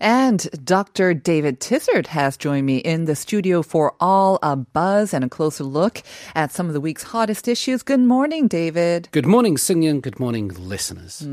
And Dr. David Tizard has joined me in the studio for all a buzz and a closer look at some of the week's hottest issues. Good morning, David. Good morning, Sungyun. Good morning, listeners.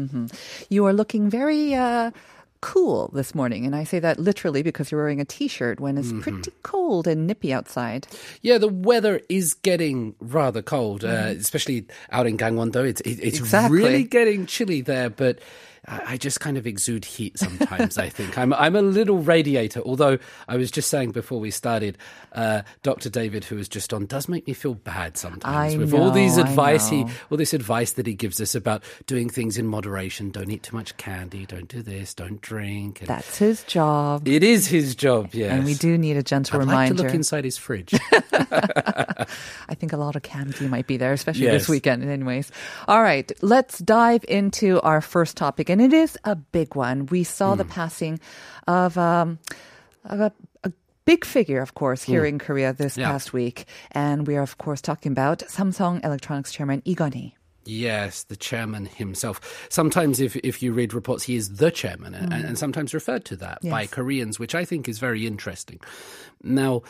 You are looking very uh, cool this morning, and I say that literally because you're wearing a t-shirt when it's pretty cold and nippy outside. Yeah, the weather is getting rather cold, uh, especially out in Gangwon-do. It's it, it's Exactly. really getting chilly there, but. I just kind of exude heat sometimes. I think I'm I'm a little radiator. Although I was just saying before we started, uh, Dr. David, who was just on, does make me feel bad sometimes I with all these advice he all this advice that he gives us about doing things in moderation. Don't eat too much candy. Don't do this. Don't drink. And That's his job. it is his job. Yes, And we do need a gentle I'd like reminder. to look inside his fridge. I think a lot of candy might be there, especially this weekend, anyways. All right, let's dive into our first topic, and it is a big one. We saw Hmm. the passing of, um, of a, a big figure, of course, here in Korea this Hmm. Yeah. past week, and we are, of course, talking about Samsung Electronics chairman Lee. Yes, the chairman himself. Sometimes, if, if you read reports, he is the chairman, and, and sometimes referred to that by Koreans, which I think is very interesting. Now,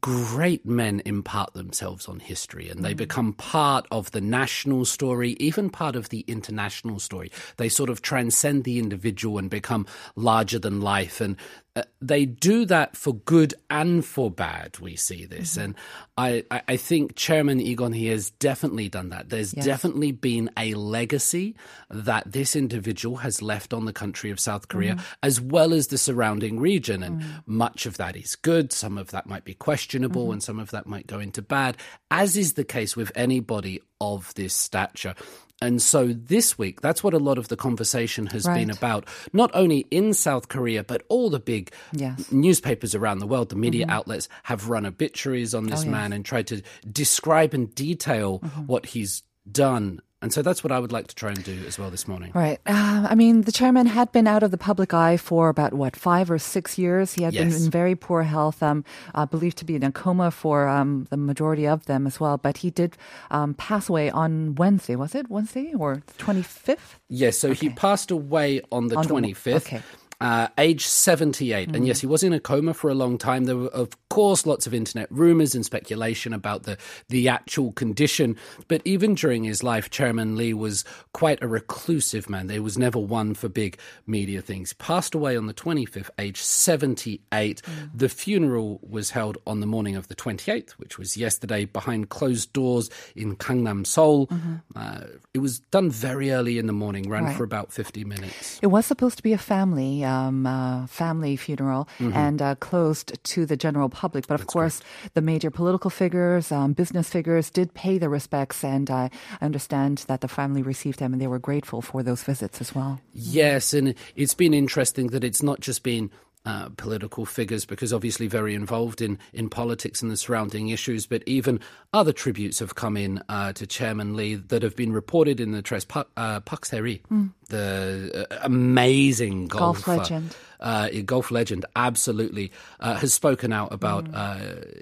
great men impart themselves on history and they mm. become part of the national story, even part of the international story. They sort of transcend the individual and become larger than life. And uh, they do that for good and for bad. We see this. Mm-hmm. And I, I, think Chairman Egon, he has definitely done that. There's Yes. definitely been a legacy that this individual has left on the country of South Korea, mm-hmm. as well as the surrounding region. And mm. much of that is good. Some of that might be questionable, mm-hmm. and some of that might go into bad, as is the case with anybody of this stature. And so this week, that's what a lot of the conversation has been about, not only in South Korea, but all the big Yes. newspapers around the world, the media mm-hmm. outlets have run obituaries on this Oh, yes. man and tried to describe and detail mm-hmm. what he's done. And so that's what I would like to try and do as well this morning. Right. Uh, I mean, the chairman had been out of the public eye for about what five or six years. He had been in very poor health, um, uh, believed to be in a coma for um, the majority of them as well. But he did um, pass away on Wednesday. Was it Wednesday or twenty fifth? Yes, so he passed away on the On the- 25th. okay. Uh, age 78. And yes, he was in a coma for a long time. There were, of course, lots of internet rumors and speculation about the, the actual condition. But even during his life, Chairman Lee was quite a reclusive man. There was never one for big media things. Passed away on the 25th, age 78. The funeral was held on the morning of the 28th, which was yesterday, behind closed doors in Gangnam, Seoul. Uh, it was done very early in the morning, ran Right. for about 50 minutes. It was supposed to be a family um, uh, family funeral Mm-hmm. and uh, closed to the general public. But of course, the major political figures, um, business figures, did pay their respects, and I understand that the family received them, and they were grateful for those visits as well. Yes, and it's been interesting that it's not just been uh, political figures, because obviously very involved in, in politics and the surrounding issues, but even other tributes have come in uh, to Chairman Lee that have been reported in the press. Park, uh, Park Se-ri, the uh, amazing Golf golfer, legend. uh, golf legend, absolutely, uh, has spoken out about uh,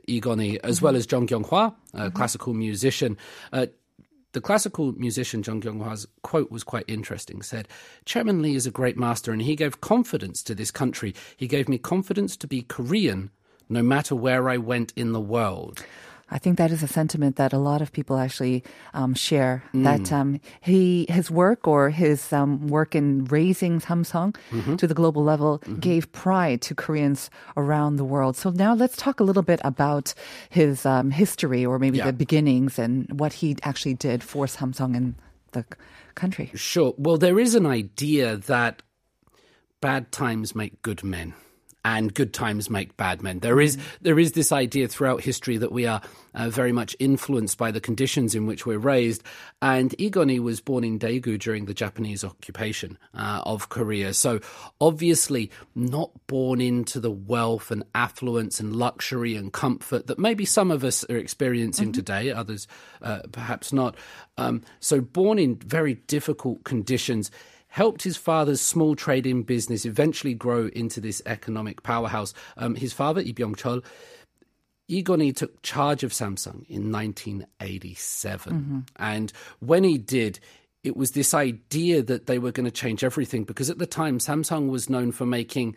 Igoni as well as Chung Kyung-wha, a classical musician. The classical musician Chung Kyung-wha's quote was quite interesting. Said, "Chairman Lee is a great master, and he gave confidence to this country. He gave me confidence to be Korean, no matter where I went in the world." I think that is a sentiment that a lot of people actually um, share. Mm. That um, he, his work or his um, work in raising Samsung Mm-hmm. to the global level gave pride to Koreans around the world. So now let's talk a little bit about his um, history or maybe Yeah. the beginnings and what he actually did for Samsung and the country. Sure. Well, there is an idea that bad times make good men. And good times make bad men. There is there is this idea throughout history that we are uh, very much influenced by the conditions in which we're raised. And Igoni was born in Daegu during the Japanese occupation uh, of Korea, so obviously not born into the wealth and affluence and luxury and comfort that maybe some of us are experiencing today. Others uh, perhaps not. Um, so born in very difficult conditions helped his father's small trading business eventually grow into this economic powerhouse. Um, his father, Lee Byung-chul, Igoni took charge of Samsung in 1987. And when he did, it was this idea that they were going to change everything because at the time, Samsung was known for making,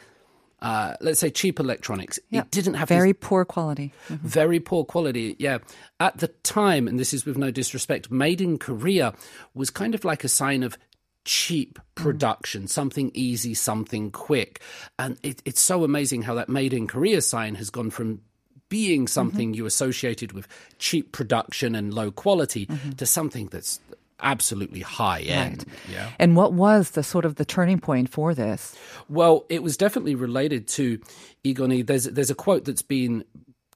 uh, let's say, cheap electronics. Yeah. It didn't have very poor quality. very poor quality. Yeah. At the time, and this is with no disrespect, made in Korea was kind of like a sign of cheap mm. production, something easy, something quick. And it, it's so amazing how that made in Korea sign has gone from being mm-hmm. something you associated with cheap production and low quality mm-hmm. to something that's absolutely high end. Yeah. And what was the sort of the turning point for this? Well, it was definitely related to Igoni. There's there's a quote that's been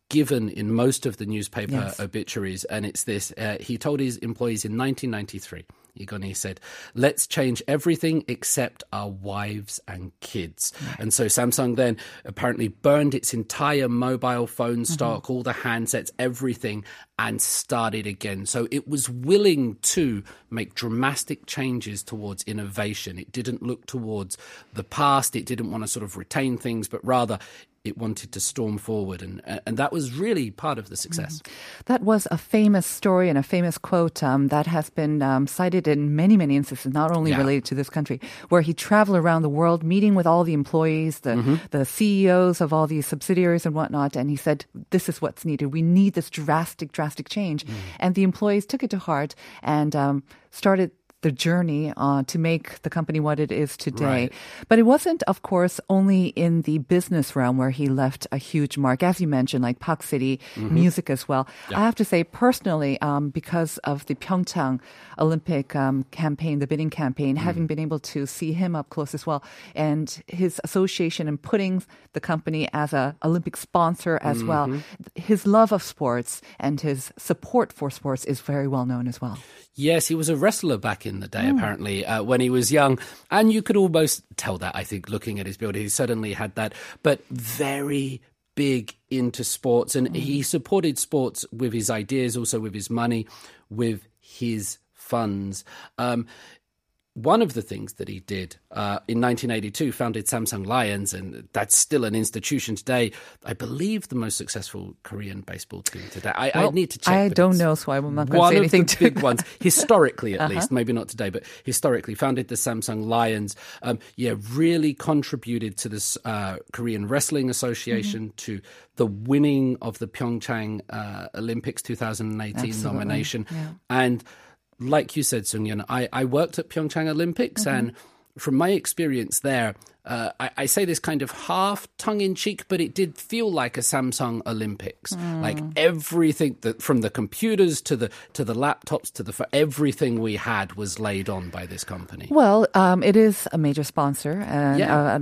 given in most of the newspaper Yes. obituaries, and it's this. Uh, he told his employees in 1993. Igoni said, "Let's change everything except our wives and kids." And so Samsung then apparently burned its entire mobile phone mm-hmm. stock, all the handsets, everything, and started again. So it was willing to make dramatic changes towards innovation. It didn't look towards the past. It didn't want to sort of retain things, but rather it wanted to storm forward, and and that was really part of the success. That was a famous story and a famous quote um, that has been um, cited in many, many instances, not only Yeah. related to this country, where he traveled around the world meeting with all the employees, the, the CEOs of all these subsidiaries and whatnot. And he said, This is what's needed. We need this drastic, drastic change. And the employees took it to heart and um, started the journey uh, to make the company what it is today. Right. But it wasn't, of course, only in the business realm where he left a huge mark. As you mentioned, like Park Se-ri, music as well. I have to say, personally, um, because of the Pyeongchang Olympic um, campaign, the bidding campaign, having been able to see him up close as well, and his association and putting the company as a Olympic sponsor as well, his love of sports and his support for sports is very well known as well. Yes, he was a wrestler back in the day, apparently, uh, when he was young. And you could almost tell that, I think, looking at his build. He certainly had that, but very big into sports. And he supported sports with his ideas, also with his money, with his funds. Um, one of the things that he did uh, in 1982 founded Samsung Lions, and that's still an institution today. I believe the most successful Korean baseball team today. I, I need to check. I don't know, so I'm not going to one say of anything the to big ones, historically at least, maybe not today, but historically founded the Samsung Lions. Um, yeah, really contributed to this uh, Korean Wrestling Association, to the winning of the Pyeongchang uh, Olympics 2018 Absolutely, nomination, yeah. and like you said, Sungyun, I, I worked at Pyeongchang Olympics, Mm-hmm. and from my experience there, uh, I, I say this kind of half tongue in cheek, but it did feel like a Samsung Olympics. Mm. Like everything that from the computers to the to the laptops to the everything we had was laid on by this company. Well, um, it is a major sponsor and Yeah. a, a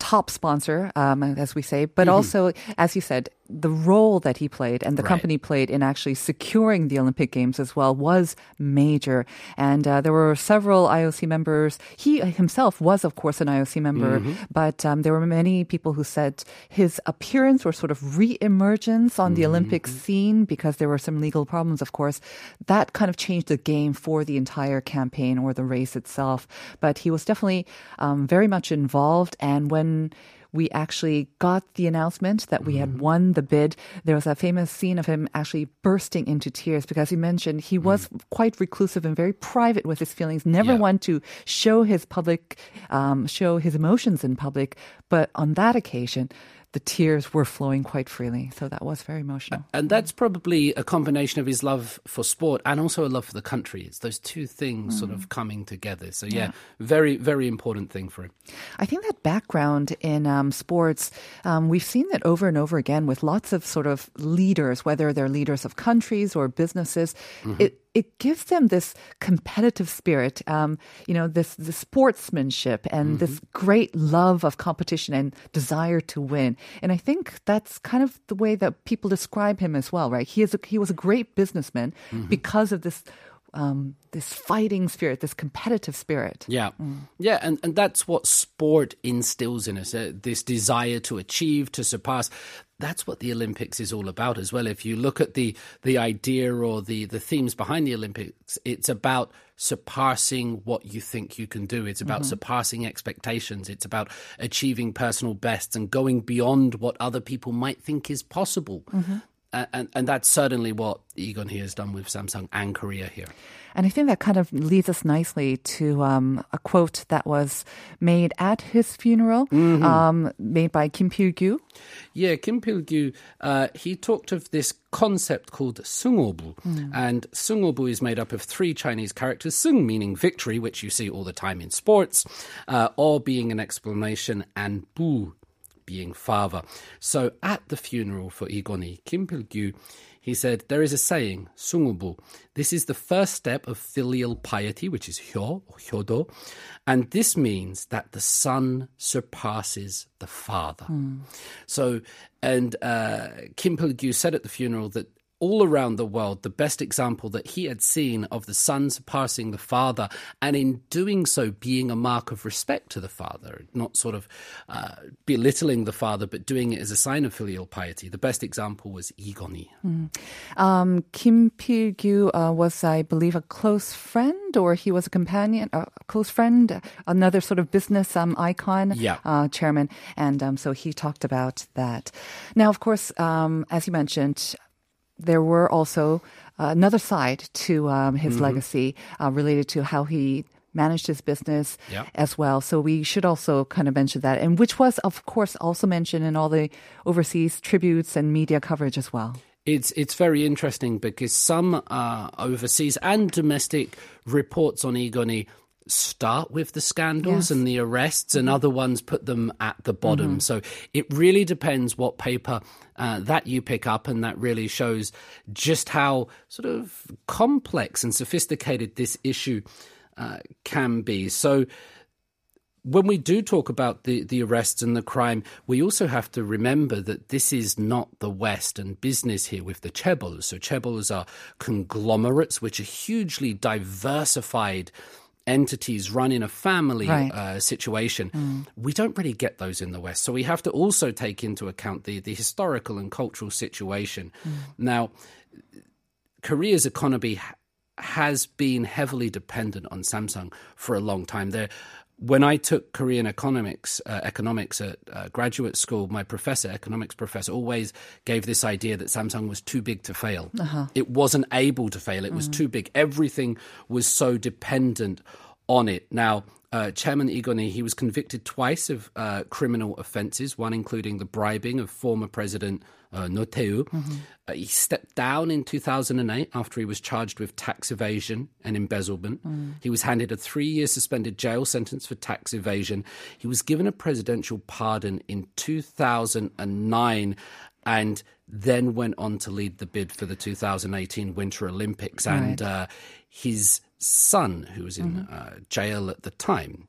top sponsor, um, as we say, but Mm-hmm. also, as you said, the role that he played and the Right. company played in actually securing the Olympic Games as well was major. And uh, there were several IOC members. He himself was, of course, an IOC member, Mm-hmm. but um, there were many people who said his appearance or sort of re-emergence on the Olympic Mm-hmm. scene because there were some legal problems, of course. That kind of changed the game for the entire campaign or the race itself. But he was definitely um, very much involved. And when we actually got the announcement that we had won the bid. There was a famous scene of him actually bursting into tears because he mentioned he was quite reclusive and very private with his feelings, never Yeah. one to show his public, um, show his emotions in public. But on that occasion, the tears were flowing quite freely. So that was very emotional. And that's probably a combination of his love for sport and also a love for the country. It's those two things sort Mm. of coming together. So yeah, very very important thing for him. I think that background in um, sports, um, we've seen that over and over again with lots of sort of leaders, whether they're leaders of countries or businesses. It it gives them this competitive spirit, um, you know, this, this sportsmanship and this great love of competition and desire to win. And I think that's kind of the way that people describe him as well, right? He is a, he was a great businessman because of this um, this fighting spirit, this competitive spirit. Yeah, yeah, and, and that's what sport instills in us uh, this desire to achieve, to surpass. That's what the Olympics is all about as well. If you look at the the idea or the the themes behind the Olympics, it's about surpassing what you think you can do. It's about surpassing expectations. It's about achieving personal bests and going beyond what other people might think is possible. A- And, and that's certainly what Egon here has done with Samsung and Korea here. And I think that kind of leads us nicely to um, a quote that was made at his funeral, um, made by Kim Pil-gyu. Yeah, Kim Pil-gyu, uh, he talked of this concept called Sungobu. And Sungobu is made up of three Chinese characters, Sung meaning victory, which you see all the time in sports, uh, or being an explanation, and Bu being father. So at the funeral for Igoni, Kim Pil-gyu, he said, there is a saying, Sungobu, this is the first step of filial piety, which is hyo, or hyodo, and this means that the son surpasses the father. So, and uh, Kim Pil-gyu said at the funeral that all around the world, the best example that he had seen of the son surpassing the father, and in doing so, being a mark of respect to the father, not sort of uh, belittling the father, but doing it as a sign of filial piety. The best example was Igoni. Um, Kim Pil-gyu uh, was, I believe, a close friend, or he was a companion, a close friend, another sort of business um, icon, Yeah. uh, chairman, and um, so he talked about that. Now, of course, um, as you mentioned, there were also uh, another side to um, his legacy uh, related to how he managed his business Yeah. as well. So we should also kind of mention that, and which was, of course, also mentioned in all the overseas tributes and media coverage as well. It's it's very interesting because some uh, overseas and domestic reports on Igoni start with the scandals Yes. and the arrests, and other ones put them at the bottom. So it really depends what paper uh, that you pick up, and that really shows just how sort of complex and sophisticated this issue uh, can be. So when we do talk about the, the arrests and the crime, we also have to remember that this is not the West and business here with the chaebols. So chaebols are conglomerates which are hugely diversified entities run in a family Right. uh, situation. We don't really get those in the West. So we have to also take into account the, the historical and cultural situation. Now, Korea's economy has been heavily dependent on Samsung for a long time. There, when I took Korean economics, uh, economics at uh, graduate school, my professor, economics professor, always gave this idea that Samsung was too big to fail. It wasn't able to fail. It was too big. Everything was so dependent on it. Now, uh, Chairman Igoni, he was convicted twice of uh, criminal offences, one including the bribing of former President uh, Roh Tae-woo. Uh, he stepped down in 2008 after he was charged with tax evasion and embezzlement. He was handed a three year suspended jail sentence for tax evasion. He was given a presidential pardon in 2009 and then went on to lead the bid for the 2018 Winter Olympics. And uh, his son, who was in uh, jail at the time,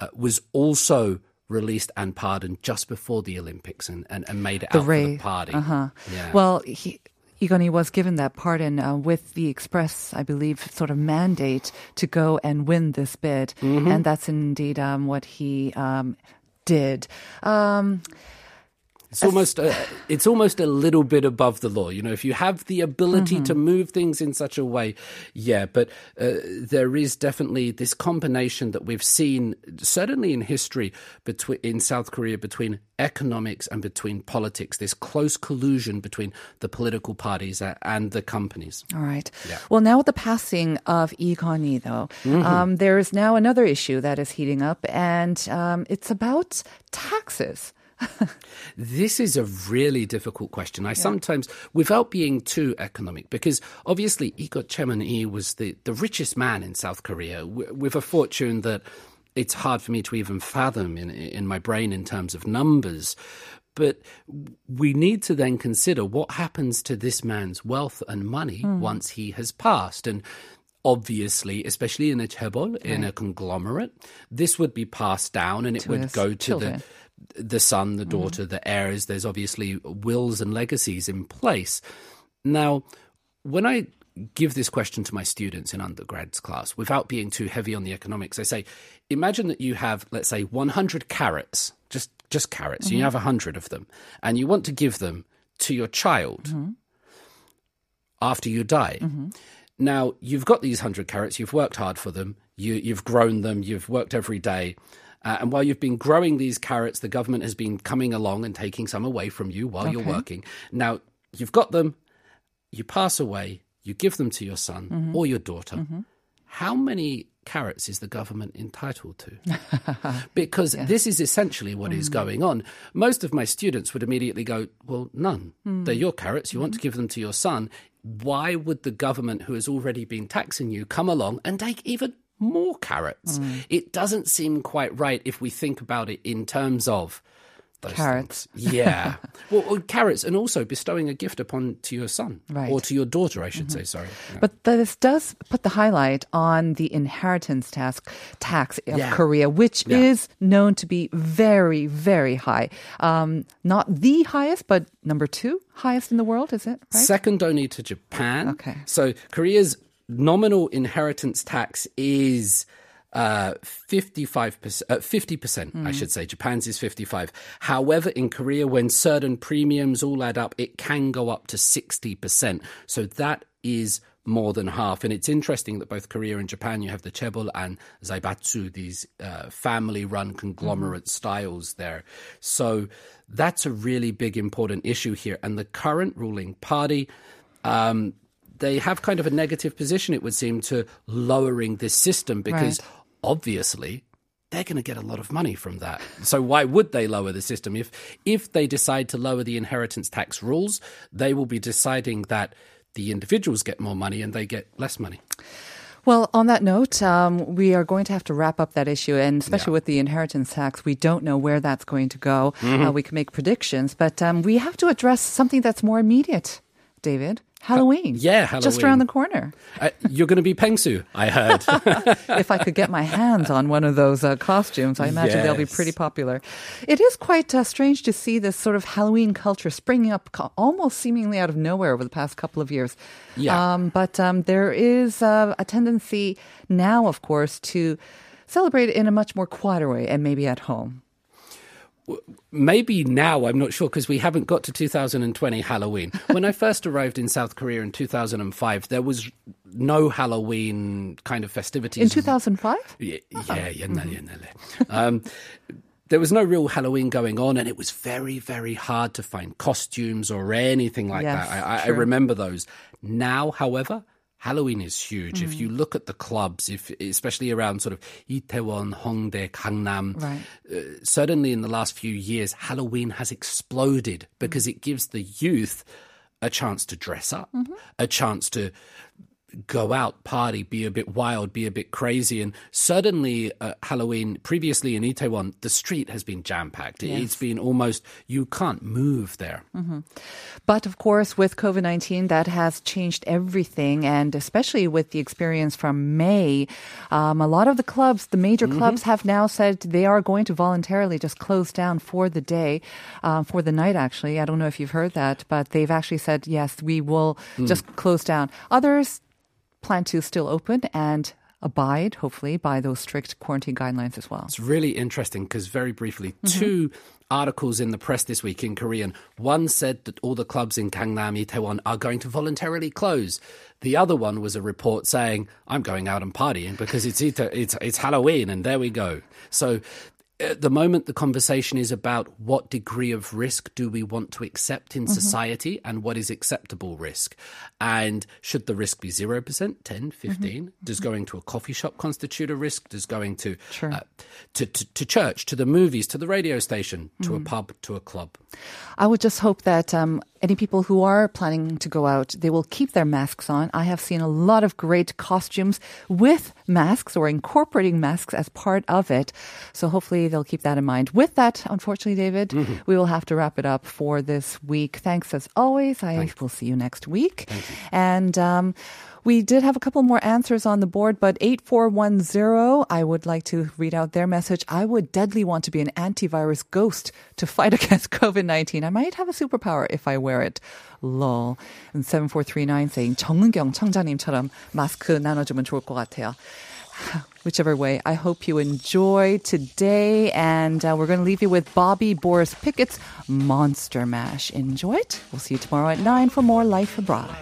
uh, was also released and pardoned just before the Olympics and, and, and made it The out for the party. Uh-huh. Yeah. Well, he, Igoni was given that pardon uh, with the express, I believe, sort of mandate to go and win this bid, Mm-hmm. and that's indeed um, what he um, did. Um, It's almost a, it's almost a little bit above the law. You know, if you have the ability to move things in such a way, yeah. But uh, there is definitely this combination that we've seen, certainly in history, between in South Korea between economics and between politics. This close collusion between the political parties and the companies. All right. Yeah. Well, now with the passing of Lee though, um, there is now another issue that is heating up, and um, it's about taxes. This is a really difficult question. I sometimes, without being too economic, because obviously Lee Cheman-hee was the, the richest man in South Korea w- with a fortune that it's hard for me to even fathom in in my brain in terms of numbers. But we need to then consider what happens to this man's wealth and money Hmm. once he has passed. And obviously, especially in a chaebol, in a conglomerate, this would be passed down and it To would go to children. the the son, the mm-hmm. daughter, the heirs. There's obviously wills and legacies in place. Now, when I give this question to my students in undergrads class without being too heavy on the economics, I say, imagine that you have, let's say, 100 carrots, just just carrots. You mm-hmm. have 100 of them, and you want to give them to your child mm-hmm. after you die. Now, you've got these 100 carrots, you've worked hard for them, you, you've grown them, you've worked every day. Uh, and while you've been growing these carrots, the government has been coming along and taking some away from you while you're working. Now, you've got them, you pass away, you give them to your son mm-hmm. or your daughter. Mm-hmm. How many carrots is the government entitled to? because this is essentially what is mm. going on. Most of my students would immediately go, Well, none. Mm. They're your carrots. You want to mm-hmm. give them to your son. Why would the government, who has already been taxing you, come along and take even more carrots? It doesn't seem quite right if we think about it in terms of. Those Carrots. things. Yeah. well, well, carrots, and also bestowing a gift upon to your son Right. or to your daughter, I should say. Sorry. Yeah. But this does put the highlight on the inheritance tax tax of Yeah. Korea, which Yeah. is known to be very, very high. Um, not the highest, but number two highest in the world, is it? Right? Second only to Japan. Okay. So Korea's nominal inheritance tax is uh, 55%, uh, 50%, percent I should say. Japan's is 55. However, in Korea, when certain premiums all add up, it can go up to 60%. So that is more than half. And it's interesting that both Korea and Japan, you have the chaebol and zaibatsu, these uh, family-run conglomerate styles there. So that's a really big, important issue here. And the current ruling party, um, they have kind of a negative position, it would seem, to lowering this system because Right. obviously they're going to get a lot of money from that. So why would they lower the system? If if they decide to lower the inheritance tax rules, they will be deciding that the individuals get more money and they get less money. Well, on that note, um, we are going to have to wrap up that issue, and especially with the inheritance tax, we don't know where that's going to go. Mm-hmm. Uh, we can make predictions, but um, we have to address something that's more immediate, David. Halloween. yeah, Just around the corner. Uh, you're going to be Pengsoo, I heard. if I could get my hands on one of those uh, costumes, I imagine they'll be pretty popular. It is quite uh, strange to see this sort of Halloween culture springing up almost seemingly out of nowhere over the past couple of years. Yeah. Um, but um, there is uh, a tendency now, of course, to celebrate it in a much more quieter way and maybe at home maybe now I'm not sure because we haven't got to 2020 Halloween. when I first arrived in South Korea in 2005, there was no Halloween kind of festivities. In 2005? Yeah, yeah, yeah, mm-hmm. yeah, yeah. Um, there was no real Halloween going on, and it was very, very hard to find costumes or anything like yes, that. I, I remember those. Now, however, Halloween is huge. If Mm. you look at the clubs, if especially around sort of Itaewon, Hongdae, Gangnam, Right. uh, certainly in the last few years, Halloween has exploded because it gives the youth a chance to dress up, Mm-hmm. a chance to go out, party, be a bit wild, be a bit crazy. And suddenly, uh, Halloween, previously in Itaewon, the street has been jam packed. It's been almost, you can't move there. But of course, with COVID 19, that has changed everything. And especially with the experience from May, um, a lot of the clubs, the major clubs, have now said they are going to voluntarily just close down for the day, uh, for the night, actually. I don't know if you've heard that, but they've actually said, yes, we will just close down. Others plan to still open and abide, hopefully, by those strict quarantine guidelines as well. It's really interesting because, very briefly, two articles in the press this week in Korean. One said that all the clubs in Gangnam, Itaewon are going to voluntarily close. The other one was a report saying, I'm going out and partying because it's, it's, it's Halloween and there we go. So at the moment, the conversation is about what degree of risk do we want to accept in Mm-hmm. society and what is acceptable risk. And should the risk be 0%, 10, 15? Mm-hmm. Does going to a coffee shop constitute a risk? Does going to, Sure. uh, to, to, to church, to the movies, to the radio station, to Mm-hmm. a pub, to a club? I would just hope that um, any people who are planning to go out, they will keep their masks on. I have seen a lot of great costumes with masks or incorporating masks as part of it. So hopefully they'll keep that in mind. With that, unfortunately, David, we will have to wrap it up for this week. Thanks as always. I will see you next week. And um, we did have a couple more answers on the board, but 8410, I would like to read out their message. I would deadly want to be an antivirus ghost to fight against COVID 19. I might have a superpower if I wear it. lol. And 7439 saying 정은경 청자님처럼 마스크 나눠주면 좋을 것 같아요. Whichever way, I hope you enjoy today. And uh, we're going to leave you with Bobby Boris Pickett's Monster Mash. Enjoy it. We'll see you tomorrow at 9 for more Life Abroad.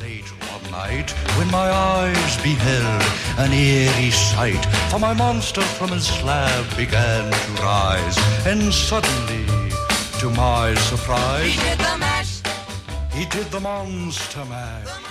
Late one night, when my eyes beheld an eerie sight, for my monster from his slab began to rise, and suddenly, to my surprise, he did the mash. He did the monster mash.